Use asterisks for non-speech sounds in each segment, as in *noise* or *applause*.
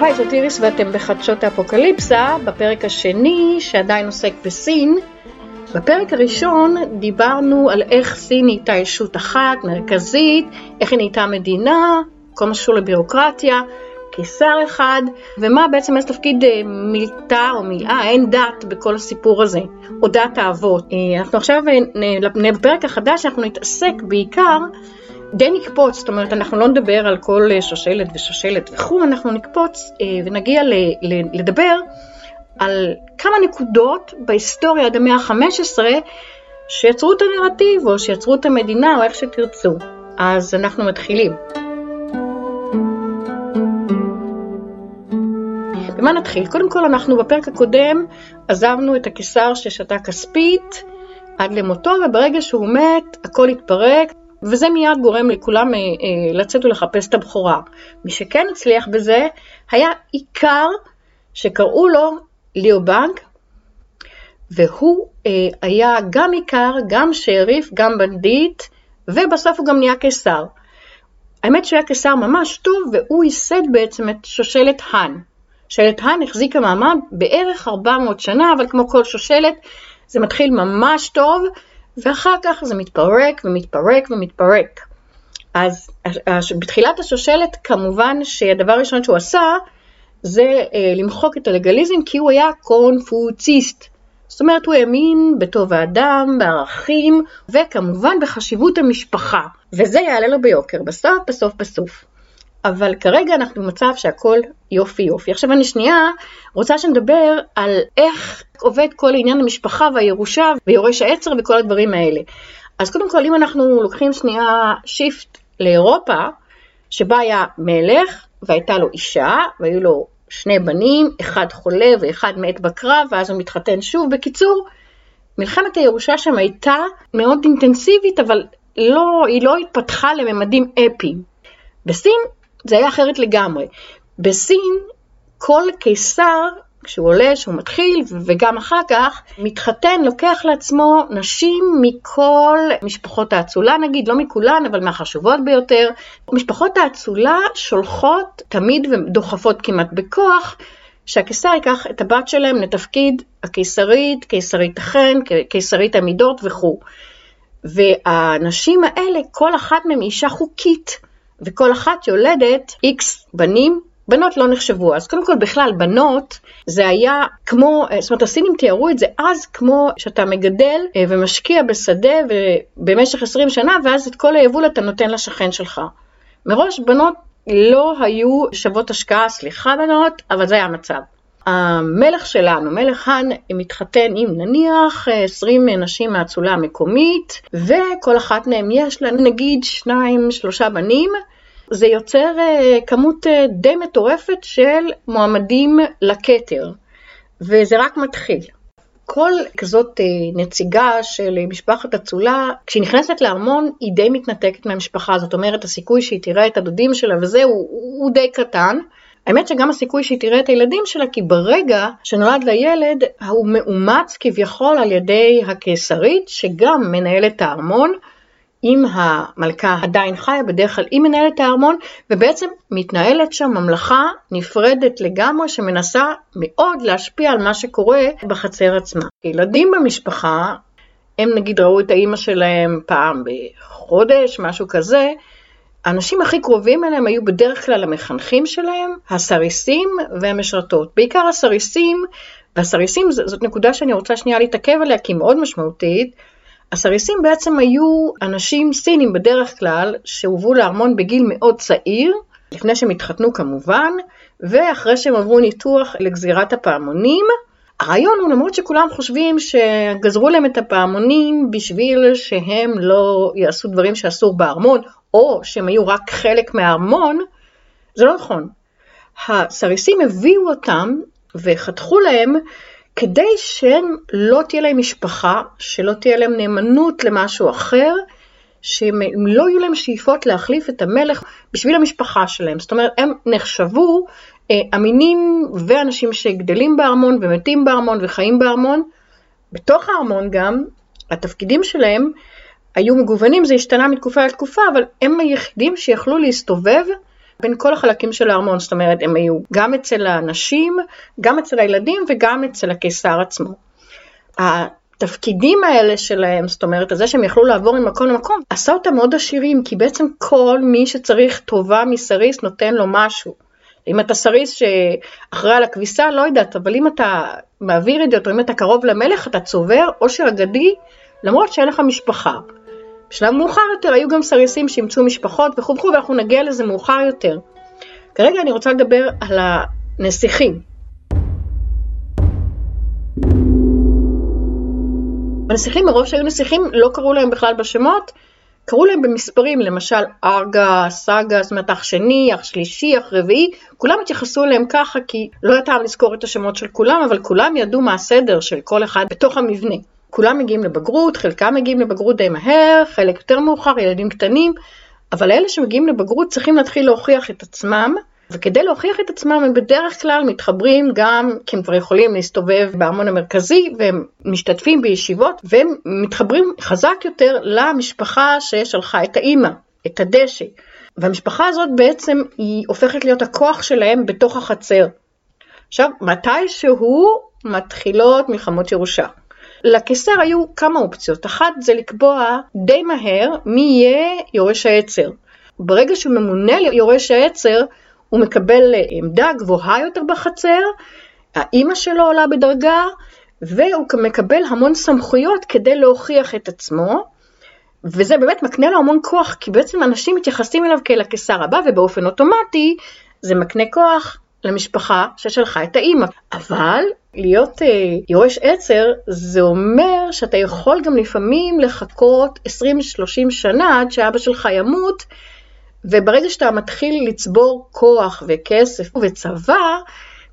היי, זאת איריס ואתם בחדשות האפוקליפסה, בפרק השני שעדיין עוסק בסין. בפרק הראשון דיברנו על איך סין נהייתה ישות אחת, מרכזית, איך היא נהייתה מדינה, כל מה שקשור לביורוקרטיה, קיסר אחד, ומה בעצם איזה תפקיד אה, מילתא או מילאה, אין דת בכל הסיפור הזה, או דת האבות. אה, אנחנו עכשיו, אה, בפרק החדש אנחנו נתעסק בעיקר די נקפוץ, זאת אומרת, אנחנו לא נדבר על כל שושלת ושושלת וכו', אנחנו נקפוץ ונגיע לדבר על כמה נקודות בהיסטוריה עד המאה ה-15 שיצרו את הנרטיב או שיצרו את המדינה או איך שתרצו. אז אנחנו מתחילים. במה נתחיל? קודם כל אנחנו בפרק הקודם עזבנו את הקיסר ששתה כספית עד למותו וברגע שהוא מת הכל התפרק וזה מיד גורם לכולם אה, אה, לצאת ולחפש את הבכורה. מי שכן הצליח בזה היה עיקר שקראו לו ליאו בנק והוא אה, היה גם עיקר, גם שריף, גם בנדיט ובסוף הוא גם נהיה קיסר. האמת שהוא היה קיסר ממש טוב והוא ייסד בעצם את שושלת האן. שושלת האן החזיקה מעמד בערך 400 שנה, אבל כמו כל שושלת זה מתחיל ממש טוב ואחר כך זה מתפרק ומתפרק ומתפרק. אז בתחילת השושלת כמובן שהדבר הראשון שהוא עשה זה אה, למחוק את הלגליזם כי הוא היה קונפוציסט. זאת אומרת הוא האמין בטוב האדם, בערכים וכמובן בחשיבות המשפחה וזה יעלה לו ביוקר בסוף בסוף בסוף. אבל כרגע אנחנו במצב שהכל יופי יופי. עכשיו אני שנייה רוצה שנדבר על איך עובד כל עניין המשפחה והירושה ויורש העצר וכל הדברים האלה. אז קודם כל אם אנחנו לוקחים שנייה שיפט לאירופה, שבה היה מלך והייתה לו אישה והיו לו שני בנים, אחד חולה ואחד מת בקרב ואז הוא מתחתן שוב. בקיצור, מלחמת הירושה שם הייתה מאוד אינטנסיבית אבל לא, היא לא התפתחה לממדים אפיים. בסין זה היה אחרת לגמרי. בסין כל קיסר, כשהוא עולה, כשהוא מתחיל, וגם אחר כך, מתחתן, לוקח לעצמו נשים מכל משפחות האצולה נגיד, לא מכולן, אבל מהחשובות ביותר. משפחות האצולה שולחות תמיד ודוחפות כמעט בכוח, שהקיסר ייקח את הבת שלהם לתפקיד הקיסרית, קיסרית החן, קיסרית המידות וכו'. והנשים האלה, כל אחת מהן אישה חוקית. וכל אחת יולדת איקס בנים, בנות לא נחשבו. אז קודם כל בכלל בנות זה היה כמו, זאת אומרת הסינים תיארו את זה אז כמו שאתה מגדל אה, ומשקיע בשדה במשך 20 שנה ואז את כל היבול אתה נותן לשכן שלך. מראש בנות לא היו שוות השקעה, סליחה בנות, אבל זה היה המצב. המלך שלנו, מלך האן, מתחתן עם נניח 20 נשים מהאצולה המקומית, וכל אחת מהן יש לה נגיד שניים, שלושה בנים, זה יוצר uh, כמות uh, די מטורפת של מועמדים לכתר, וזה רק מתחיל. כל כזאת נציגה של משפחת אצולה, כשהיא נכנסת לארמון היא די מתנתקת מהמשפחה, זאת אומרת הסיכוי שהיא תראה את הדודים שלה וזה הוא, הוא די קטן. האמת שגם הסיכוי שהיא תראה את הילדים שלה, כי ברגע שנולד לילד, הוא מאומץ כביכול על ידי הקיסרית, שגם מנהלת את הארמון, אם המלכה עדיין חיה, בדרך כלל היא מנהלת הארמון, ובעצם מתנהלת שם ממלכה נפרדת לגמרי, שמנסה מאוד להשפיע על מה שקורה בחצר עצמה. ילדים במשפחה, הם נגיד ראו את האימא שלהם פעם בחודש, משהו כזה, האנשים הכי קרובים אליהם היו בדרך כלל המחנכים שלהם, הסריסים והמשרתות. בעיקר הסריסים, והסריסים זאת נקודה שאני רוצה שנייה להתעכב עליה כי היא מאוד משמעותית. הסריסים בעצם היו אנשים סינים בדרך כלל שהובאו לארמון בגיל מאוד צעיר, לפני שהם התחתנו כמובן, ואחרי שהם עברו ניתוח לגזירת הפעמונים, הרעיון הוא למרות שכולם חושבים שגזרו להם את הפעמונים בשביל שהם לא יעשו דברים שאסור בארמון, או שהם היו רק חלק מהארמון, זה לא נכון. הסריסים הביאו אותם וחתכו להם כדי שהם לא תהיה להם משפחה, שלא תהיה להם נאמנות למשהו אחר, שהם לא יהיו להם שאיפות להחליף את המלך בשביל המשפחה שלהם. זאת אומרת, הם נחשבו אה, אמינים ואנשים שגדלים בארמון ומתים בארמון וחיים בארמון. בתוך הארמון גם, התפקידים שלהם היו מגוונים, זה השתנה מתקופה לתקופה, אבל הם היחידים שיכלו להסתובב בין כל החלקים של הארמון, זאת אומרת, הם היו גם אצל הנשים, גם אצל הילדים וגם אצל הקיסר עצמו. התפקידים האלה שלהם, זאת אומרת, זה שהם יכלו לעבור ממקום למקום, עשה אותם מאוד עשירים, כי בעצם כל מי שצריך טובה מסריס נותן לו משהו. אם אתה סריס שאחראי על הכביסה, לא יודעת, אבל אם אתה מעביר את זה, או אם אתה קרוב למלך, אתה צובר עושר אגדי, למרות שאין לך משפחה. בשלב מאוחר יותר היו גם סריסים שאימצו משפחות וכו', ואנחנו נגיע לזה מאוחר יותר. כרגע אני רוצה לדבר על הנסיכים. הנסיכים מראש שהיו נסיכים לא קראו להם בכלל בשמות, קראו להם במספרים, למשל ארגה, סאגה, זאת אומרת אח שני, אח שלישי, אח רביעי, כולם התייחסו אליהם ככה כי לא היה טעם לזכור את השמות של כולם, אבל כולם ידעו מה הסדר של כל אחד בתוך המבנה. כולם מגיעים לבגרות, חלקם מגיעים לבגרות די מהר, חלק יותר מאוחר, ילדים קטנים, אבל אלה שמגיעים לבגרות צריכים להתחיל להוכיח את עצמם, וכדי להוכיח את עצמם הם בדרך כלל מתחברים גם כי הם כבר יכולים להסתובב בארמון המרכזי והם משתתפים בישיבות והם מתחברים חזק יותר למשפחה ששלחה את האימא, את הדשא. והמשפחה הזאת בעצם היא הופכת להיות הכוח שלהם בתוך החצר. עכשיו, מתישהו מתחילות מלחמות ירושה. לקיסר היו כמה אופציות. אחת זה לקבוע די מהר מי יהיה יורש העצר. ברגע שהוא ממונה ליורש העצר, הוא מקבל עמדה גבוהה יותר בחצר, האימא שלו עולה בדרגה, והוא מקבל המון סמכויות כדי להוכיח את עצמו, וזה באמת מקנה לו המון כוח, כי בעצם אנשים מתייחסים אליו כאל הקיסר הבא, ובאופן אוטומטי זה מקנה כוח למשפחה ששלחה את האימא. אבל להיות אה, יורש עצר זה אומר שאתה יכול גם לפעמים לחכות 20-30 שנה עד שאבא שלך ימות, וברגע שאתה מתחיל לצבור כוח וכסף וצבא,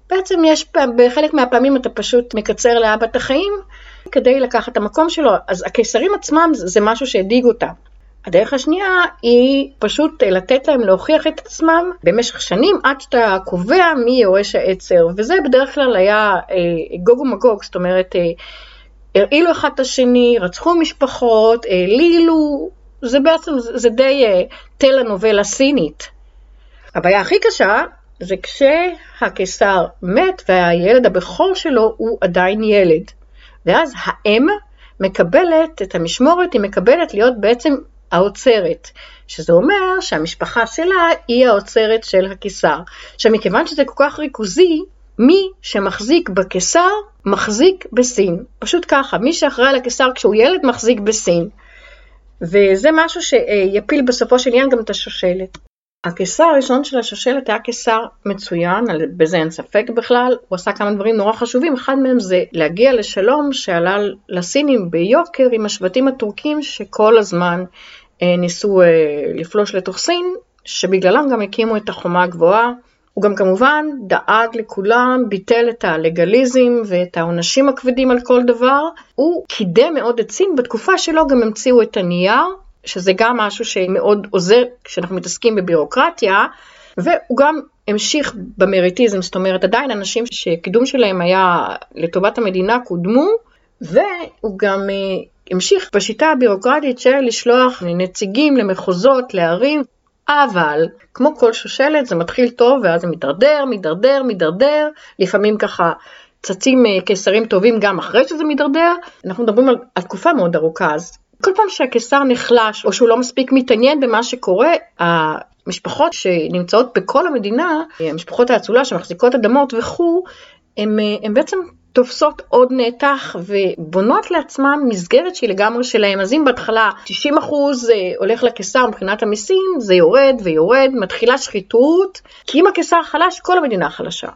בעצם יש, בחלק מהפעמים אתה פשוט מקצר לאבא את החיים כדי לקחת את המקום שלו. אז הקיסרים עצמם זה משהו שהדאיג אותם. הדרך השנייה היא פשוט לתת להם להוכיח את עצמם במשך שנים עד שאתה קובע מי יורש העצר, וזה בדרך כלל היה אה, גוג ומגוג, זאת אומרת, אה, הרעילו אחד את השני, רצחו משפחות, העלילו, זה בעצם, זה די אה, טלנובלה סינית. הבעיה הכי קשה זה כשהקיסר מת והילד הבכור שלו הוא עדיין ילד. ואז האם מקבלת את המשמורת, היא מקבלת להיות בעצם האוצרת, שזה אומר שהמשפחה שלה היא האוצרת של הקיסר. עכשיו, מכיוון שזה כל כך ריכוזי, מי שמחזיק בקיסר, מחזיק בסין. פשוט ככה, מי שאחראי על הקיסר כשהוא ילד, מחזיק בסין. וזה משהו שיפיל בסופו של עניין גם את השושלת. הקיסר הראשון של השושלת היה קיסר מצוין, בזה אין ספק בכלל, הוא עשה כמה דברים נורא חשובים, אחד מהם זה להגיע לשלום שעלה לסינים ביוקר עם השבטים הטורקים שכל הזמן אה, ניסו אה, לפלוש לתוך סין, שבגללם גם הקימו את החומה הגבוהה. הוא גם כמובן דאג לכולם, ביטל את הלגליזם ואת העונשים הכבדים על כל דבר. הוא קידם מאוד את סין, בתקופה שלו גם המציאו את הנייר, שזה גם משהו שמאוד עוזר כשאנחנו מתעסקים בבירוקרטיה, והוא גם המשיך במריטיזם, זאת אומרת עדיין אנשים שקידום שלהם היה לטובת המדינה קודמו, והוא גם אה, המשיך בשיטה הבירוקרטית של לשלוח נציגים למחוזות, לערים, אבל כמו כל שושלת זה מתחיל טוב ואז זה מידרדר, מידרדר, מידרדר, לפעמים ככה צצים אה, קיסרים טובים גם אחרי שזה מידרדר, אנחנו מדברים על, על תקופה מאוד ארוכה, אז כל פעם שהקיסר נחלש או שהוא לא מספיק מתעניין במה שקורה, המשפחות שנמצאות בכל המדינה, המשפחות האצולה שמחזיקות אדמות וכו', הם בעצם תופסות עוד נתח ובונות לעצמן מסגרת שהיא לגמרי שלהם. אז אם בהתחלה 90% אה, הולך לקיסר מבחינת המיסים, זה יורד ויורד, מתחילה שחיתות, כי אם הקיסר חלש, כל המדינה חלשה.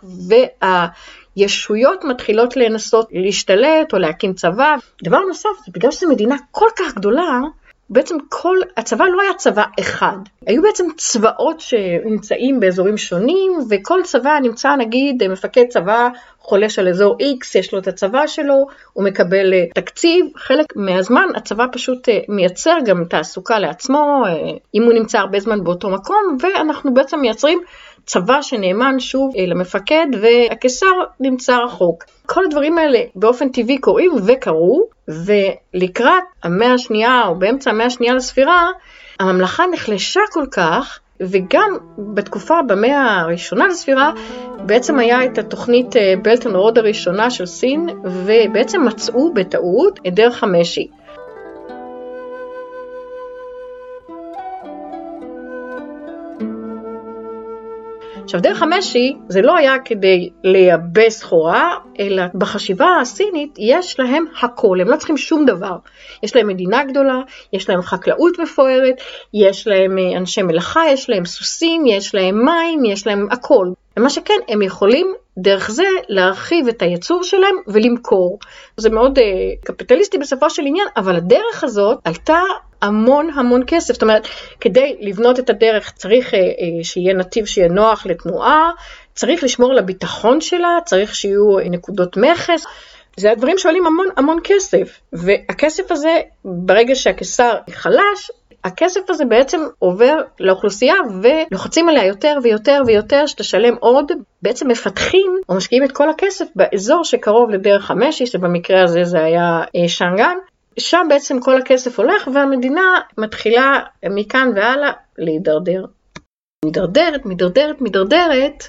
והישויות מתחילות לנסות להשתלט או להקים צבא. דבר נוסף, בגלל שזו מדינה כל כך גדולה, בעצם כל, הצבא לא היה צבא אחד, היו בעצם צבאות שנמצאים באזורים שונים, וכל צבא נמצא נגיד מפקד צבא חולש על אזור X, יש לו את הצבא שלו, הוא מקבל אה, תקציב, חלק מהזמן הצבא פשוט אה, מייצר גם תעסוקה לעצמו, אה, אם הוא נמצא הרבה זמן באותו מקום, ואנחנו בעצם מייצרים צבא שנאמן שוב למפקד והקיסר נמצא רחוק. כל הדברים האלה באופן טבעי קורים וקרו, ולקראת המאה השנייה או באמצע המאה השנייה לספירה, הממלכה נחלשה כל כך, וגם בתקופה, במאה הראשונה לספירה, בעצם היה את התוכנית בלטון רוד הראשונה של סין, ובעצם מצאו בטעות את דרך המשי. עכשיו, דרך המשי זה לא היה כדי לייבא סחורה, אלא בחשיבה הסינית יש להם הכל, הם לא צריכים שום דבר. יש להם מדינה גדולה, יש להם חקלאות מפוארת, יש להם אה, אנשי מלאכה, יש להם סוסים, יש להם מים, יש להם הכל. ומה שכן, הם יכולים דרך זה להרחיב את הייצור שלהם ולמכור. זה מאוד uh, קפיטליסטי בסופו של עניין, אבל הדרך הזאת עלתה המון המון כסף. זאת אומרת, כדי לבנות את הדרך צריך uh, uh, שיהיה נתיב שיהיה נוח לתנועה, צריך לשמור על הביטחון שלה, צריך שיהיו נקודות מכס. זה הדברים שעולים המון המון כסף, והכסף הזה, ברגע שהקיסר חלש, הכסף הזה בעצם עובר לאוכלוסייה ולוחצים עליה יותר ויותר ויותר שתשלם עוד, בעצם מפתחים או משקיעים את כל הכסף באזור שקרוב לדרך המשי, שבמקרה הזה זה היה אה, שאנגן, שם בעצם כל הכסף הולך והמדינה מתחילה מכאן והלאה להידרדר. מידרדרת, מידרדרת, מידרדרת,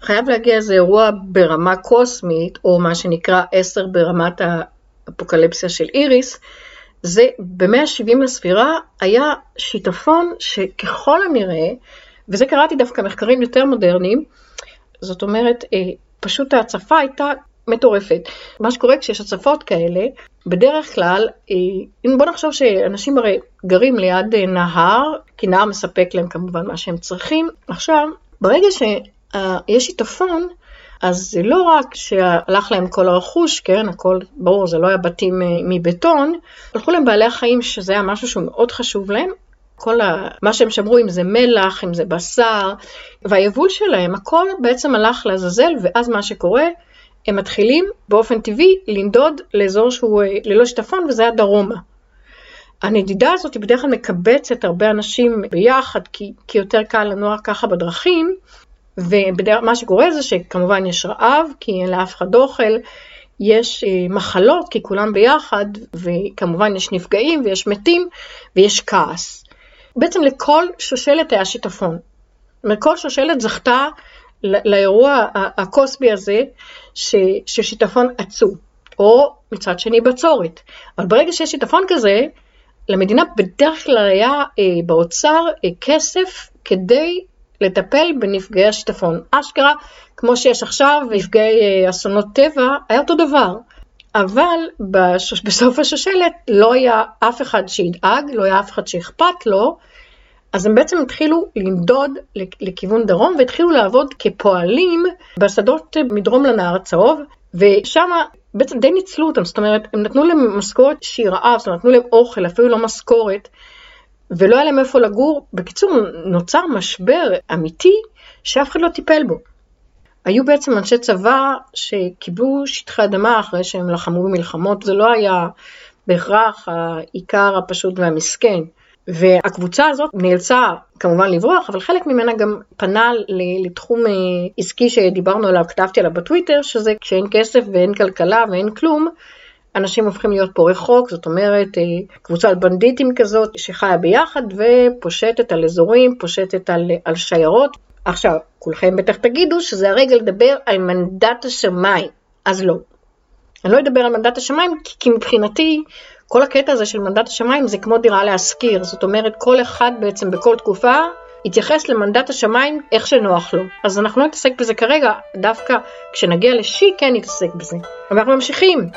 חייב להגיע איזה אירוע ברמה קוסמית, או מה שנקרא 10 ברמת האפוקליפסיה של איריס, זה במאה ה-70 לספירה היה שיטפון שככל הנראה, וזה קראתי דווקא מחקרים יותר מודרניים, זאת אומרת, אה, פשוט ההצפה הייתה מטורפת. מה שקורה כשיש הצפות כאלה, בדרך כלל, אה, בוא נחשוב שאנשים הרי גרים ליד אה, נהר, כי נהר מספק להם כמובן מה שהם צריכים. עכשיו, ברגע שיש שיטפון, אז זה לא רק שהלך להם כל הרכוש, כן, הכל, ברור, זה לא היה בתים אה, מבטון, הלכו להם בעלי החיים, שזה היה משהו שהוא מאוד חשוב להם, כל ה... מה שהם שמרו, אם זה מלח, אם זה בשר, והיבול שלהם, הכל בעצם הלך לעזאזל, ואז מה שקורה, הם מתחילים באופן טבעי לנדוד לאזור שהוא אה, ללא שיטפון, וזה הדרומה. הנדידה הזאת היא בדרך כלל מקבצת הרבה אנשים ביחד, כי, כי יותר קל לנוע ככה בדרכים, ומה שקורה זה שכמובן יש רעב, כי אין לאף אחד אוכל, יש אה, מחלות, כי כולם ביחד, וכמובן יש נפגעים ויש מתים ויש כעס. בעצם לכל שושלת היה שיטפון. כל שושלת זכתה לאירוע הקוסבי הזה, ששיטפון עצום, או מצד שני בצורת. אבל ברגע שיש שיטפון כזה, למדינה בדרך כלל היה אה, באוצר אה, כסף כדי לטפל בנפגעי השיטפון. אשכרה, כמו שיש עכשיו נפגעי אה, אסונות טבע, היה אותו דבר. אבל בש... בסוף השושלת לא היה אף אחד שידאג, לא היה אף אחד שאכפת לו, אז הם בעצם התחילו לנדוד לכיוון דרום והתחילו לעבוד כפועלים בשדות מדרום לנהר הצהוב, ושם בעצם די ניצלו אותם, זאת אומרת, הם נתנו להם משכורת שהיא רעב, זאת אומרת, נתנו להם אוכל, אפילו לא משכורת, ולא היה להם איפה לגור. בקיצור, נוצר משבר אמיתי שאף אחד לא טיפל בו. היו בעצם אנשי צבא שקיבלו שטחי אדמה אחרי שהם לחמו במלחמות, זה לא היה בהכרח העיקר הפשוט והמסכן. והקבוצה הזאת נאלצה כמובן לברוח, אבל חלק ממנה גם פנה לתחום אה, עסקי שדיברנו עליו, כתבתי עליו בטוויטר, שזה כשאין כסף ואין כלכלה ואין כלום, אנשים הופכים להיות פורעי חוק, זאת אומרת אה, קבוצת בנדיטים כזאת שחיה ביחד ופושטת על אזורים, פושטת על, על שיירות. עכשיו, כולכם בטח תגידו שזה הרגע לדבר על מנדט השמיים, אז לא. אני לא אדבר על מנדט השמיים כי, כי מבחינתי כל הקטע הזה של מנדט השמיים זה כמו דירה להשכיר, זאת אומרת כל אחד בעצם בכל תקופה יתייחס למנדט השמיים איך שנוח לו. אז אנחנו לא נתעסק בזה כרגע, דווקא כשנגיע לשי כן נתעסק בזה. אנחנו ממשיכים.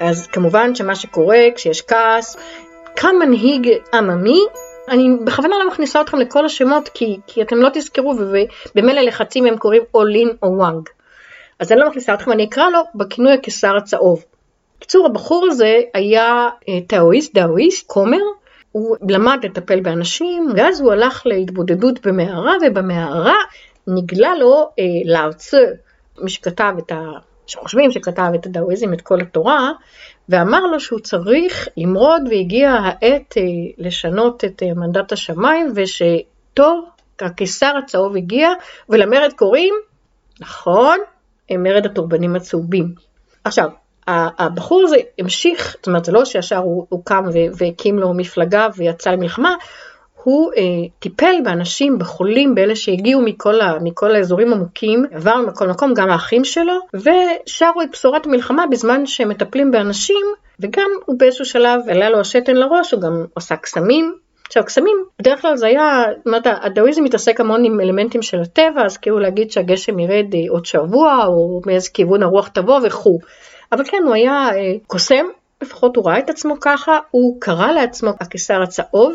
אז כמובן שמה שקורה כשיש כעס, קם מנהיג עממי, אני בכוונה לא מכניסה אתכם לכל השמות כי, כי אתם לא תזכרו ובמילא לחצים הם קוראים אולין או וואנג. אז אני לא מכניסה אתכם, אני אקרא לו בכינוי הקיסר הצהוב. בקיצור, הבחור הזה היה אה, טאואיסט, דאואיסט, כומר, הוא למד לטפל באנשים, ואז הוא הלך להתבודדות במערה, ובמערה נגלה לו אה, לאוצה, מי שכתב את ה... שחושבים שכתב את הדאואיזם, את כל התורה, ואמר לו שהוא צריך למרוד והגיע העת אה, לשנות את אה, מנדט השמיים, ושטוב, הקיסר הצהוב הגיע, ולמרד קוראים, נכון, מרד הטורבנים הצהובים. עכשיו, הבחור הזה המשיך, זאת אומרת זה לא שישר הוא, הוא קם והקים לו מפלגה ויצא למלחמה, הוא אה, טיפל באנשים, בחולים, באלה שהגיעו מכל, ה, מכל האזורים עמוקים, עבר מכל מקום, גם האחים שלו, ושרו את בשורת המלחמה בזמן שהם מטפלים באנשים, וגם הוא באיזשהו שלב עלה לו השתן לראש, הוא גם עשה קסמים. עכשיו קסמים, בדרך כלל זה היה, זאת אומרת, הדאואיזם מתעסק המון עם אלמנטים של הטבע, אז כאילו להגיד שהגשם ירד אה, עוד שבוע, או מאיזה כיוון הרוח תבוא וכו'. אבל כן, הוא היה אה, קוסם, לפחות הוא ראה את עצמו ככה, הוא קרא לעצמו הקיסר הצהוב,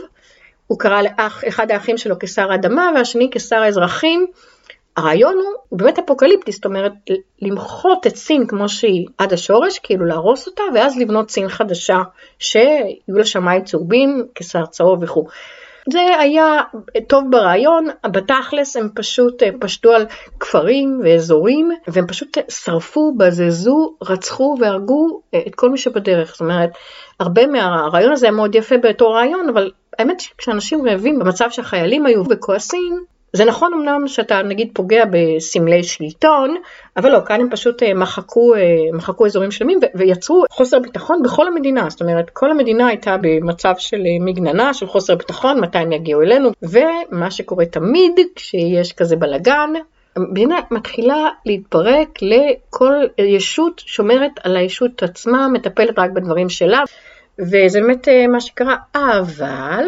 הוא קרא לאח, אחד האחים שלו כשר האדמה והשני כשר האזרחים. הרעיון הוא, הוא באמת אפוקליפטי, זאת אומרת, למחות את סין כמו שהיא עד השורש, כאילו להרוס אותה, ואז לבנות סין חדשה, שיהיו לה שמיים צהובים, כשר צהוב וכו'. זה היה טוב ברעיון, בתכלס הם פשוט אה, פשטו על כפרים ואזורים, והם פשוט שרפו, בזזו, רצחו והרגו אה, את כל מי שבדרך. זאת אומרת, הרבה מהרעיון הזה היה מאוד יפה בתור רעיון, אבל האמת שכשאנשים רעבים במצב שהחיילים היו וכועסים, זה נכון אמנם שאתה נגיד פוגע בסמלי שלטון, אבל לא, כאן הם פשוט אה, מחקו, אה, מחקו אזורים שלמים ויצרו חוסר ביטחון בכל המדינה, זאת אומרת כל המדינה הייתה במצב של אה, מגננה, של חוסר ביטחון, מתי הם יגיעו אלינו, ומה שקורה תמיד כשיש כזה בלאגן, המדינה מתחילה להתפרק לכל ישות שומרת על הישות עצמה, מטפלת רק בדברים שלה. וזה באמת אה, מה שקרה, אבל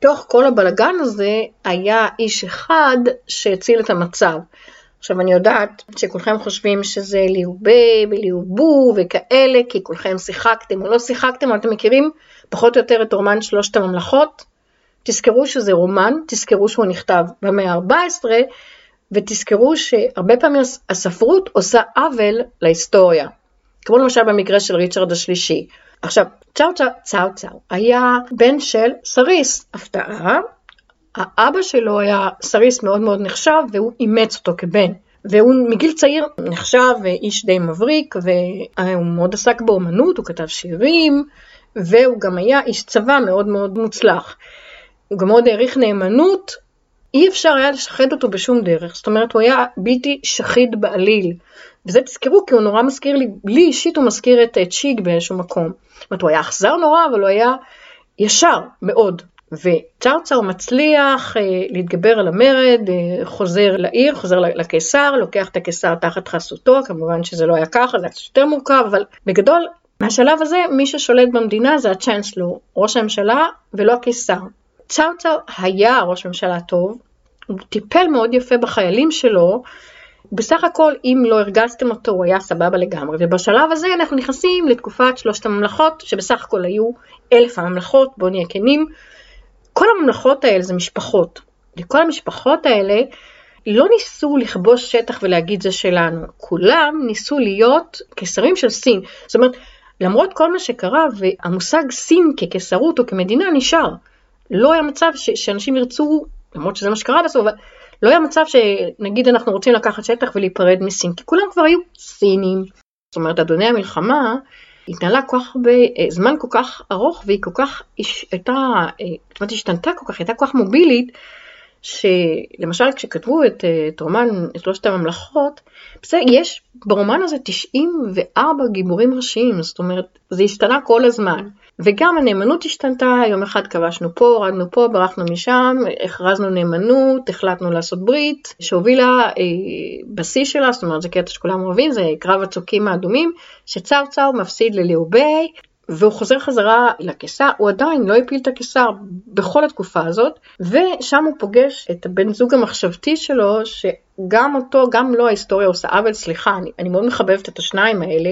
תוך כל הבלגן הזה היה איש אחד שהציל את המצב. עכשיו אני יודעת שכולכם חושבים שזה ליובה וליובו וכאלה, כי כולכם שיחקתם או לא שיחקתם, אבל אתם מכירים פחות או יותר את רומן שלושת הממלכות. תזכרו שזה רומן, תזכרו שהוא נכתב במאה ה-14, ותזכרו שהרבה פעמים הספרות עושה עוול להיסטוריה. כמו למשל במקרה של ריצ'רד השלישי. עכשיו, צאו צאו צאו צאו היה בן של סריס, הפתעה. האבא שלו היה סריס מאוד מאוד נחשב והוא אימץ אותו כבן. והוא מגיל צעיר נחשב איש די מבריק והוא מאוד עסק באומנות, הוא כתב שירים והוא גם היה איש צבא מאוד מאוד מוצלח. הוא גם מאוד העריך נאמנות, אי אפשר היה לשחד אותו בשום דרך, זאת אומרת הוא היה בלתי שחיד בעליל. וזה תזכרו כי הוא נורא מזכיר לי, לי אישית הוא מזכיר את צ'יג באיזשהו מקום. זאת אומרת, הוא היה אכזר נורא, אבל הוא היה ישר מאוד. וצ'אוצ'או מצליח אה, להתגבר על המרד, אה, חוזר לעיר, חוזר לקיסר, לוקח את הקיסר תחת חסותו, כמובן שזה לא היה ככה, זה היה יותר מורכב, אבל בגדול, מהשלב הזה, מי ששולט במדינה זה הצ'אנסלור, ראש הממשלה ולא הקיסר. צ'אוצ'או היה ראש ממשלה טוב, הוא טיפל מאוד יפה בחיילים שלו, בסך הכל, אם לא הרגזתם אותו, הוא היה סבבה לגמרי. ובשלב הזה אנחנו נכנסים לתקופת שלושת הממלכות, שבסך הכל היו אלף הממלכות, בואו נהיה כנים. כל הממלכות האלה זה משפחות. וכל המשפחות האלה לא ניסו לכבוש שטח ולהגיד זה שלנו. כולם ניסו להיות קיסרים של סין. זאת אומרת, למרות כל מה שקרה, והמושג סין כקיסרות או כמדינה נשאר. לא היה מצב ש- שאנשים ירצו, למרות שזה מה שקרה בסוף, אבל לא היה מצב שנגיד אנחנו רוצים לקחת שטח ולהיפרד מסין, כי כולם כבר היו סינים. זאת אומרת, אדוני המלחמה התנהלה כל כך הרבה, אה, זמן כל כך ארוך והיא כל כך הייתה, אה, זאת אומרת, השתנתה כל כך, הייתה כל כך מובילית, שלמשל כשכתבו את, אה, את רומן את שלושת הממלכות, בסדר, יש ברומן הזה 94 גיבורים ראשיים, זאת אומרת, זה השתנה כל הזמן. וגם הנאמנות השתנתה, יום אחד כבשנו פה, הורדנו פה, ברחנו משם, הכרזנו נאמנות, החלטנו לעשות ברית, שהובילה אה, בשיא שלה, זאת אומרת זה קטע שכולם אוהבים, זה קרב הצוקים האדומים, שצאו צאו מפסיד לליאובי, והוא חוזר חזרה לקיסר, הוא עדיין לא הפיל את הקיסר בכל התקופה הזאת, ושם הוא פוגש את הבן זוג המחשבתי שלו, שגם אותו, גם לו לא ההיסטוריה עושה עוול, סליחה, אני, אני מאוד מחבבת את השניים האלה,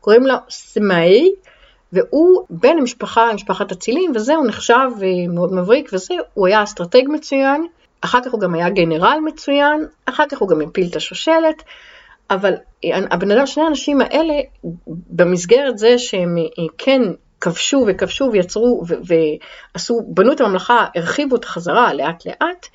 קוראים לו סמאי, והוא בן למשפחה, משפחת אצילים, וזה, הוא נחשב אה, מאוד מבריק, וזה, הוא היה אסטרטג מצוין, אחר כך הוא גם היה גנרל מצוין, אחר כך הוא גם הפיל את השושלת, אבל אה, הבן אדם, שני האנשים האלה, במסגרת זה שהם אה, כן כבשו וכבשו ויצרו ועשו, בנו את הממלכה, הרחיבו את החזרה לאט לאט,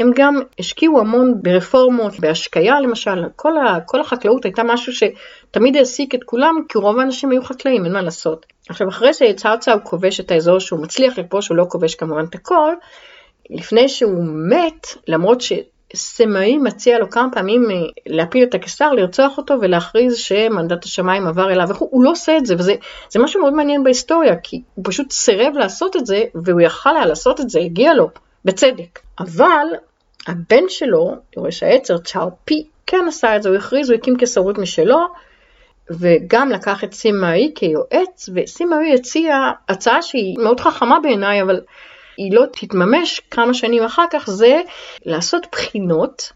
הם גם השקיעו המון ברפורמות, בהשקיה למשל, כל, ה, כל החקלאות הייתה משהו שתמיד העסיק את כולם, כי רוב האנשים היו חקלאים, אין מה לעשות. עכשיו, אחרי שצאוצאו כובש את האזור שהוא מצליח לכבוש, הוא לא כובש כמובן את הכל, לפני שהוא מת, למרות ש... סמאי מציע לו כמה פעמים אה, להפיל את הקיסר, לרצוח אותו ולהכריז שמנדט השמיים עבר אליו הוא לא עושה את זה, וזה משהו מאוד מעניין בהיסטוריה, כי הוא פשוט סירב לעשות את זה, והוא יכל היה לעשות את זה, הגיע לו, בצדק. אבל הבן שלו, יורש העצר, צ'או פי, כן עשה את זה, הוא הכריז, הוא הקים קיסרות משלו, וגם לקח את סימאי כיועץ, וסימאי הציע הצעה שהיא מאוד חכמה בעיניי, אבל היא לא תתממש כמה שנים אחר כך, זה לעשות בחינות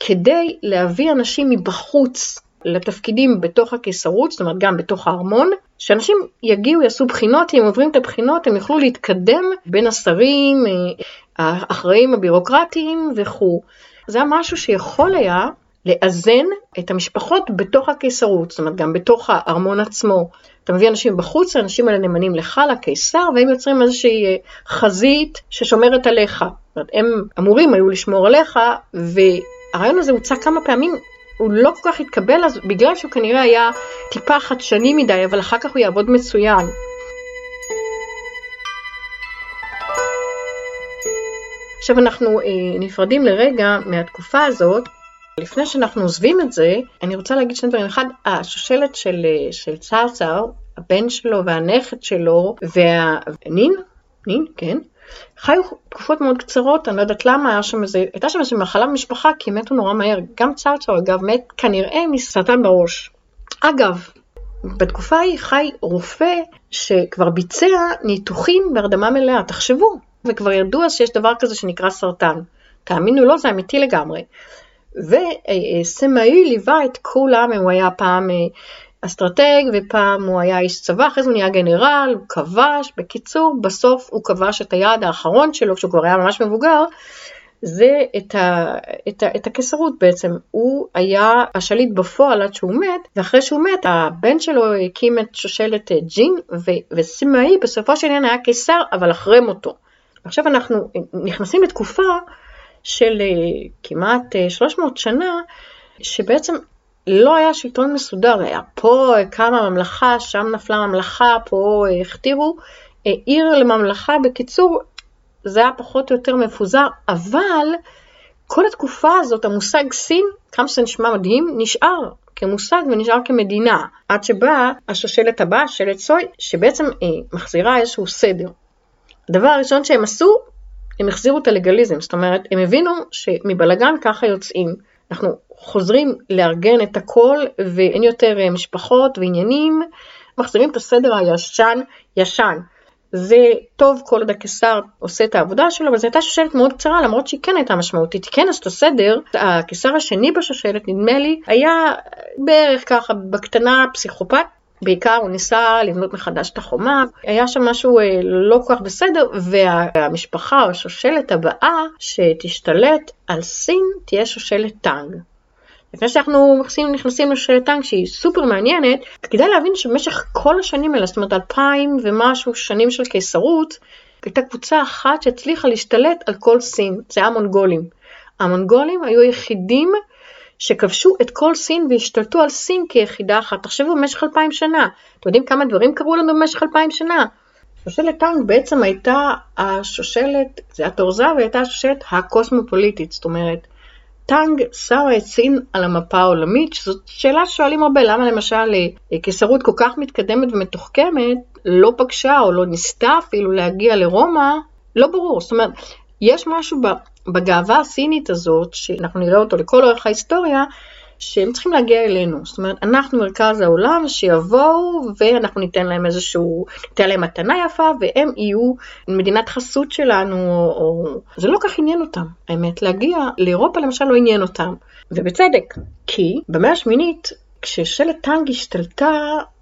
כדי להביא אנשים מבחוץ לתפקידים בתוך הקיסרות, זאת אומרת גם בתוך הארמון, שאנשים יגיעו, יעשו בחינות, אם עוברים את הבחינות הם יוכלו להתקדם בין השרים, אה, האחראים הבירוקרטיים וכו'. זה היה משהו שיכול היה לאזן את המשפחות בתוך הקיסרות, זאת אומרת גם בתוך הארמון עצמו. אתה מביא אנשים בחוץ, האנשים האלה נאמנים לך, לקיסר, והם יוצרים איזושהי אה, חזית ששומרת עליך. זאת אומרת, הם אמורים היו לשמור עליך, והרעיון הזה הוצע כמה פעמים, הוא לא כל כך התקבל אז, בגלל שהוא כנראה היה טיפה חדשני מדי, אבל אחר כך הוא יעבוד מצוין. עכשיו אנחנו אה, נפרדים לרגע מהתקופה הזאת, לפני שאנחנו עוזבים את זה, אני רוצה להגיד שני דברים. אחד, השושלת של, של צרצר, הבן שלו והנכד שלו, והנין, נין, כן, חיו תקופות מאוד קצרות, אני לא יודעת למה, היה שם איזה, הייתה שם איזו מחלה במשפחה, כי מתו נורא מהר. גם צרצר, אגב, מת כנראה מסרטן בראש. אגב, בתקופה ההיא חי רופא שכבר ביצע ניתוחים בהרדמה מלאה, תחשבו, וכבר ידעו אז שיש דבר כזה שנקרא סרטן. תאמינו לו, זה אמיתי לגמרי. וסמאי ליווה את כולם, הוא היה פעם אה, אסטרטג ופעם הוא היה איש צבא, אחרי זה הוא נהיה גנרל, הוא כבש, בקיצור, בסוף הוא כבש את היעד האחרון שלו, כשהוא כבר היה ממש מבוגר, זה את, ה, את, ה, את הקיסרות בעצם. הוא היה השליט בפועל עד שהוא מת, ואחרי שהוא מת, הבן שלו הקים את שושלת אה, ג'ין, וסימאי בסופו של עניין היה קיסר, אבל אחרי מותו. עכשיו אנחנו נכנסים לתקופה של אה, כמעט 300 אה, שנה, שבעצם לא היה שלטון מסודר, היה פה קמה ממלכה, שם נפלה ממלכה, פה אה, הכתירו עיר לממלכה, בקיצור, זה היה פחות או יותר מפוזר, אבל כל התקופה הזאת, המושג סין, כמה שזה נשמע מדהים, נשאר כמושג ונשאר כמדינה, עד שבאה השושלת הבאה, שלט סוי, שבעצם היא מחזירה איזשהו סדר. הדבר הראשון שהם עשו, הם החזירו את הלגליזם, זאת אומרת, הם הבינו שמבלגן ככה יוצאים. אנחנו חוזרים לארגן את הכל ואין יותר אה, משפחות ועניינים, מחזירים את הסדר הישן ישן. זה טוב כל עוד הקיסר עושה את העבודה שלו, אבל זו הייתה שושלת מאוד קצרה, למרות שהיא כן הייתה משמעותית. היא כן עשתה סדר. הקיסר השני בשושלת, נדמה לי, היה בערך ככה בקטנה פסיכופת, בעיקר הוא ניסה לבנות מחדש את החומה, היה שם משהו אה, לא כל כך בסדר, והמשפחה או השושלת הבאה שתשתלט על סין תהיה שושלת טאנג. לפני שאנחנו נכנסים, לשושלת טאנג שהיא סופר מעניינת, כדאי להבין שבמשך כל השנים האלה, זאת אומרת אלפיים ומשהו שנים של קיסרות, הייתה קבוצה אחת שהצליחה להשתלט על כל סין, זה המונגולים. המונגולים היו היחידים שכבשו את כל סין והשתלטו על סין כיחידה אחת. תחשבו במשך אלפיים שנה. אתם יודעים כמה דברים קרו לנו במשך אלפיים שנה? שושלת טאנג בעצם הייתה השושלת, זה תור הזהב, הייתה השושלת הקוסמופוליטית, זאת אומרת, טאנג שמה את סין על המפה העולמית, שזאת שאלה ששואלים הרבה, למה למשל אה, קיסרות כל כך מתקדמת ומתוחכמת לא פגשה או לא ניסתה אפילו להגיע לרומא, לא ברור, זאת אומרת, יש משהו בגאווה הסינית הזאת, שאנחנו נראה אותו לכל אורך ההיסטוריה, שהם צריכים להגיע אלינו. זאת אומרת, אנחנו מרכז העולם, שיבואו ואנחנו ניתן להם איזשהו, ניתן להם מתנה יפה, והם יהיו מדינת חסות שלנו, או... זה לא כך עניין אותם, האמת. להגיע לאירופה למשל לא עניין אותם, ובצדק. כי במאה השמינית, כששלט טאנג השתלטה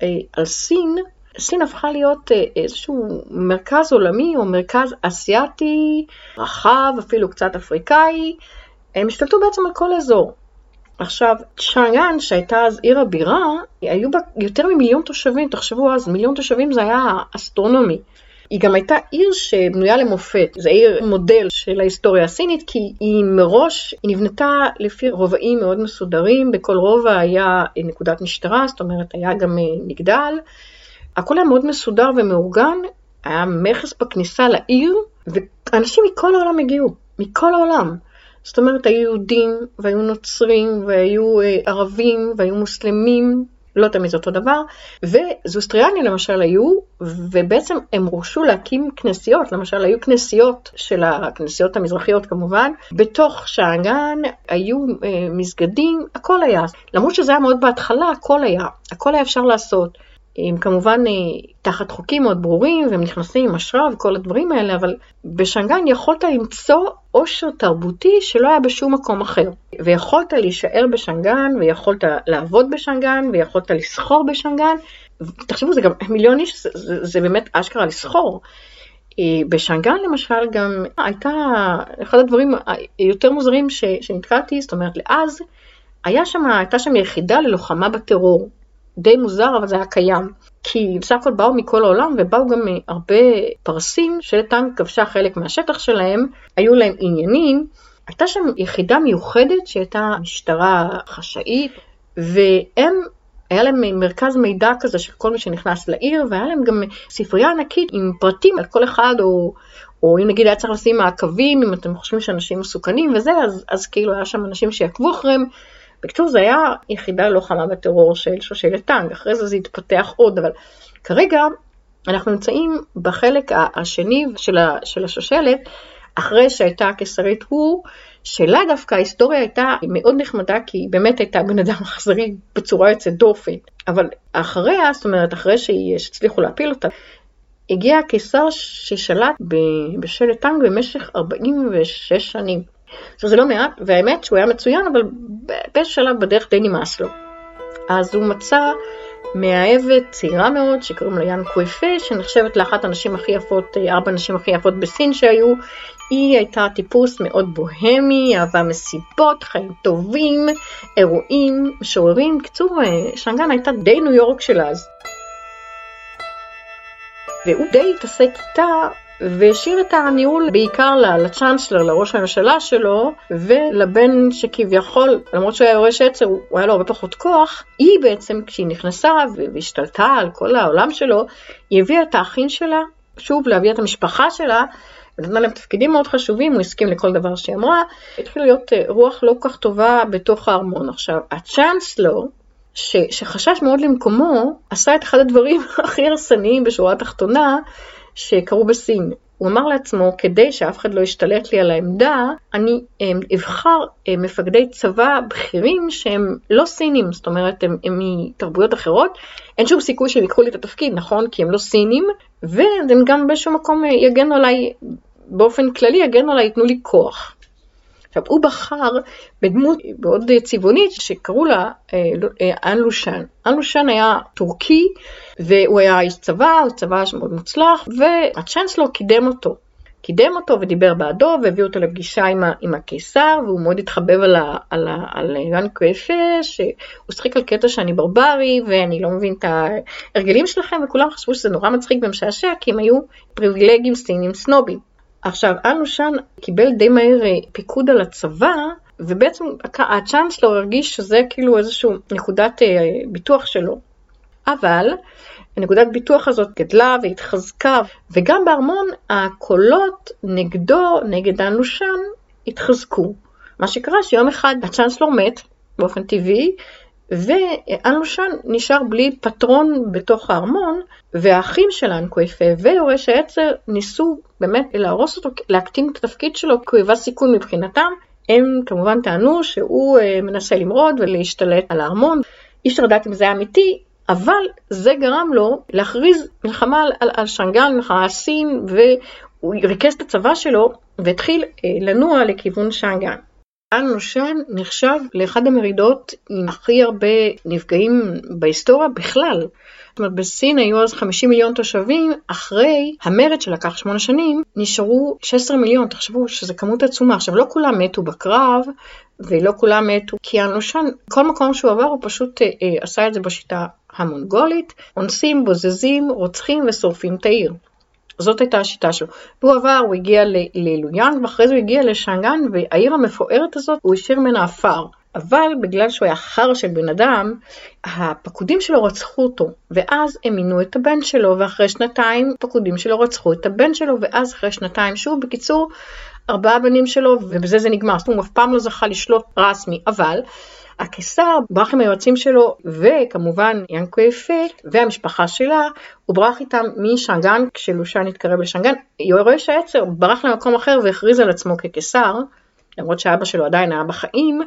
אה, על סין, סין הפכה להיות אה, איזשהו מרכז עולמי או מרכז אסיאתי רחב, אפילו קצת אפריקאי, הם השתלטו בעצם על כל האזור. עכשיו, צ'אנגאן, שהייתה אז עיר הבירה, היו בה יותר ממיליון תושבים, תחשבו אז, מיליון תושבים זה היה אסטרונומי. היא גם הייתה עיר שבנויה למופת, זו עיר מודל של ההיסטוריה הסינית, כי היא מראש, היא נבנתה לפי רובעים מאוד מסודרים, בכל רובע היה נקודת משטרה, זאת אומרת היה גם אה, מגדל, הכל היה מאוד מסודר ומאורגן, היה מכס בכניסה לעיר, ואנשים מכל העולם הגיעו, מכל העולם. זאת אומרת, היו יהודים, והיו נוצרים, והיו אה, ערבים, והיו מוסלמים, לא תמיד זה אותו דבר, וזוסטריאנים למשל היו, ובעצם הם הורשו להקים כנסיות, למשל היו כנסיות של הכנסיות המזרחיות כמובן, בתוך שאנגן היו אה, מסגדים, הכל היה. למרות שזה היה מאוד בהתחלה, הכל היה, הכל היה אפשר לעשות. הם כמובן אה, תחת חוקים מאוד ברורים, והם נכנסים עם אשרה וכל הדברים האלה, אבל בשנגן יכולת למצוא עושר תרבותי שלא היה בשום מקום אחר. ויכולת להישאר בשנגן, ויכולת לעבוד בשנגן, ויכולת לסחור בשנגן. תחשבו, זה גם מיליון איש, זה, זה, זה באמת אשכרה לסחור. אה, בשנגן למשל גם הייתה, אחד הדברים היותר מוזרים שנתקלתי, זאת אומרת, לאז היה שם, הייתה שם יחידה ללוחמה בטרור. די מוזר, אבל זה היה קיים. כי בסך הכל באו מכל העולם ובאו גם הרבה פרסים שטנק כבשה חלק מהשטח שלהם, היו להם עניינים. הייתה שם יחידה מיוחדת שהייתה משטרה חשאית, והם, היה להם מרכז מידע כזה של כל מי שנכנס לעיר, והיה להם גם ספרייה ענקית עם פרטים על כל אחד, או, או אם נגיד היה צריך לשים מעקבים, אם אתם חושבים שאנשים מסוכנים וזה, אז, אז כאילו היה שם אנשים שיעקבו אחריהם. בקיצור, זה היה יחידה לוחמה בטרור של שושלת טנג, אחרי זה זה התפתח עוד, אבל כרגע אנחנו נמצאים בחלק השני של השושלת, אחרי שהייתה הקיסרית הוא, שלה דווקא ההיסטוריה הייתה מאוד נחמדה, כי היא באמת הייתה בן אדם *laughs* אכזרי בצורה יוצאת דופן. אבל אחריה, זאת אומרת, אחרי שהצליחו להפיל אותה, הגיע הקיסר ששלט בשלט טנג במשך 46 שנים. עכשיו זה לא מעט, והאמת שהוא היה מצוין, אבל באיזשהו שלב בדרך די נמאס לו. אז הוא מצא מאהבת צעירה מאוד, שקוראים לה יאן קוויפה, שנחשבת לאחת הנשים הכי יפות, ארבע הנשים הכי יפות בסין שהיו. היא הייתה טיפוס מאוד בוהמי, אהבה מסיבות, חיים טובים, אירועים, משוררים. בקיצור, שנגן הייתה די ניו יורק של אז. והוא די התעסק איתה והשאיר את הניהול בעיקר לצ'אנסלר, לראש הממשלה שלו, ולבן שכביכול, למרות שהוא היה יורש עצר, הוא היה לו הרבה פחות כוח, היא בעצם, כשהיא נכנסה והשתלטה על כל העולם שלו, היא הביאה את האחים שלה, שוב, להביא את המשפחה שלה, ונתנה להם תפקידים מאוד חשובים, הוא הסכים לכל דבר שהיא אמרה, התחילה להיות אה, רוח לא כל כך טובה בתוך הארמון. עכשיו, הצ'אנסלר, ש, שחשש מאוד למקומו, עשה את אחד הדברים *laughs* הכי הרסניים בשורה התחתונה, שקרו בסין. הוא אמר לעצמו, כדי שאף אחד לא ישתלט לי על העמדה, אני הם, אבחר הם, מפקדי צבא בכירים שהם לא סינים, זאת אומרת, הם, הם מתרבויות אחרות. אין שום סיכוי שהם ייקחו לי את התפקיד, נכון? כי הם לא סינים, והם גם באיזשהו מקום יגנו עליי, באופן כללי יגנו עליי, ייתנו לי כוח. עכשיו, הוא בחר בדמות מאוד צבעונית שקראו לה אה, אה, אן לושן. אן לושן היה טורקי, והוא היה איש צבא, הוא צבא מאוד מוצלח, והצ'אנסלור קידם אותו. קידם אותו ודיבר בעדו והביא אותו לפגישה עם, ה, עם הקיסר והוא מאוד התחבב על, ה, על, על יואן קוויפה שהוא שחק על קטע שאני ברברי ואני לא מבין את ההרגלים שלכם וכולם חשבו שזה נורא מצחיק ומשעשע כי הם היו פריבילגים סינים סנובים. עכשיו, אלושן קיבל די מהר אה, פיקוד על הצבא, ובעצם הצ'אנסלור הרגיש שזה כאילו איזושהי נקודת אה, ביטוח שלו. אבל הנקודת ביטוח הזאת גדלה והתחזקה, וגם בארמון הקולות נגדו, נגד האנלושן, התחזקו. מה שקרה שיום אחד הצ'אנסלור מת באופן טבעי, ואנלושן נשאר בלי פטרון בתוך הארמון, והאחים של אנקוויפה ויורש העצר ניסו באמת להרוס אותו, להקטין את התפקיד שלו, כי הוא היווה סיכון מבחינתם. הם כמובן טענו שהוא אה, מנסה למרוד ולהשתלט על הארמון. אי אפשר לדעת אם זה היה אמיתי, אבל זה גרם לו להכריז מלחמה על, על, על שנגל, מלחמה על סין, והוא ריכז את הצבא שלו והתחיל אה, לנוע לכיוון שאנגן. אל נושן נחשב לאחד המרידות עם הכי הרבה נפגעים בהיסטוריה בכלל. זאת אומרת, בסין היו אז 50 מיליון תושבים, אחרי המרד שלקח 8 שנים, נשארו 16 מיליון, תחשבו שזו כמות עצומה. עכשיו, לא כולם מתו בקרב, ולא כולם מתו כי הנושן, כל מקום שהוא עבר הוא פשוט אה, אה, עשה את זה בשיטה המונגולית, אונסים, בוזזים, רוצחים ושורפים את העיר. זאת הייתה השיטה שלו. והוא עבר, הוא הגיע ללויאנג, ואחרי זה הוא הגיע לשאנגן, והעיר המפוארת הזאת, הוא השאיר ממנה עפר. אבל בגלל שהוא היה חר של בן אדם, הפקודים שלו רצחו אותו, ואז הם מינו את הבן שלו, ואחרי שנתיים הפקודים שלו רצחו את הבן שלו, ואז אחרי שנתיים שוב, בקיצור, ארבעה בנים שלו, ובזה זה נגמר. זאת אומרת, הוא אף פעם לא זכה לשלוט רסמי, אבל הקיסר ברח עם היועצים שלו, וכמובן ינקו יפה והמשפחה שלה, הוא ברח איתם משאנגן, כשלושן התקרב לשאנגן, יורש העצר ברח למקום אחר והכריז על עצמו כקיסר, למרות שאבא שלו עדיין היה בחיים,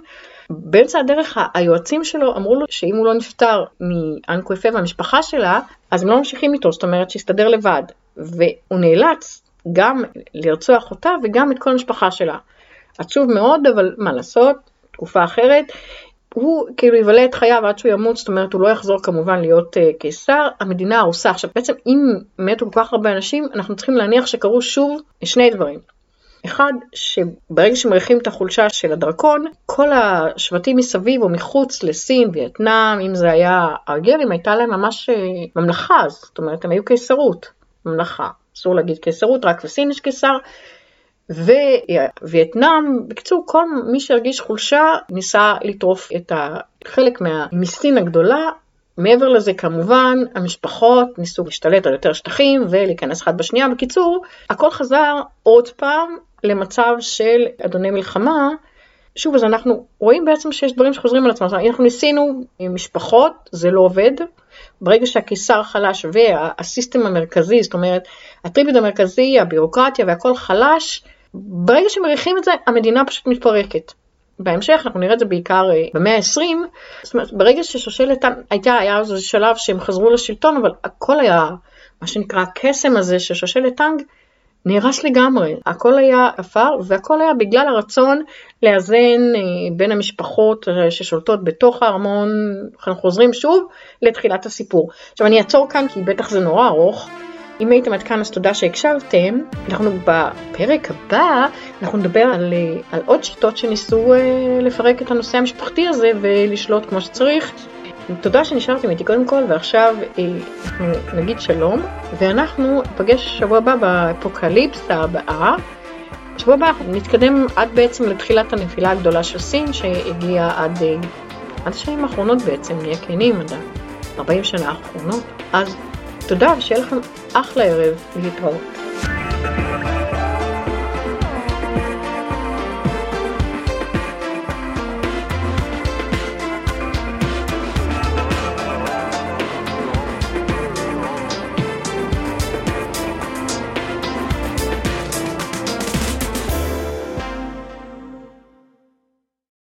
באמצע הדרך היועצים שלו אמרו לו שאם הוא לא נפטר מאנקו יפה והמשפחה שלה, אז הם לא ממשיכים איתו, זאת אומרת שיסתדר לבד. והוא נאלץ גם לרצוח אותה וגם את כל המשפחה שלה. עצוב מאוד, אבל מה לעשות, תקופה אחרת. הוא כאילו יבלה את חייו עד שהוא ימות, זאת אומרת הוא לא יחזור כמובן להיות uh, קיסר, המדינה הרוסה. עכשיו בעצם אם מתו כל כך הרבה אנשים, אנחנו צריכים להניח שקרו שוב שני דברים. אחד, שברגע שמריחים את החולשה של הדרקון, כל השבטים מסביב או מחוץ לסין, וייטנאם, אם זה היה ארגלים, הייתה להם ממש אה, ממלכה, זאת אומרת, הם היו קיסרות, ממלכה. אסור להגיד קיסרות, רק לסין יש קיסר. ווייטנאם, בקיצור, כל מי שהרגיש חולשה ניסה לטרוף את חלק מהמיסין הגדולה. מעבר לזה, כמובן, המשפחות ניסו להשתלט על יותר שטחים ולהיכנס אחת בשנייה. בקיצור, הכל חזר עוד פעם למצב של אדוני מלחמה. שוב, אז אנחנו רואים בעצם שיש דברים שחוזרים על עצמם. אנחנו ניסינו עם משפחות, זה לא עובד. ברגע שהקיסר חלש והסיסטם המרכזי, זאת אומרת, הטריביד המרכזי, הבירוקרטיה והכל חלש, ברגע שמריחים את זה, המדינה פשוט מתפרקת. בהמשך, אנחנו נראה את זה בעיקר אה, במאה ה-20, זאת אומרת, ברגע ששושלת הייתה, היה איזה שלב שהם חזרו לשלטון, אבל הכל היה, מה שנקרא, הקסם הזה של שושלת טאנג, נהרס לגמרי, הכל היה עפר והכל היה בגלל הרצון לאזן אה, בין המשפחות אה, ששולטות בתוך הארמון, אנחנו חוזרים שוב לתחילת הסיפור. עכשיו אני אעצור כאן כי בטח זה נורא ארוך. אם הייתם עד כאן אז תודה שהקשבתם. אנחנו בפרק הבא, אנחנו נדבר על, אה, על עוד שיטות שניסו לפרק את הנושא המשפחתי הזה ולשלוט כמו שצריך. תודה שנשארתם איתי קודם כל, ועכשיו אה, אנחנו נגיד שלום, ואנחנו נפגש שבוע הבא באפוקליפסה הבאה. שבוע הבא נתקדם עד בעצם לתחילת הנפילה הגדולה של סין, שהגיעה עד, אה, עד השנים האחרונות בעצם, נהיה כנים, עד ה-40 שנה האחרונות. אז תודה ושיהיה לכם אחלה ערב להתראות.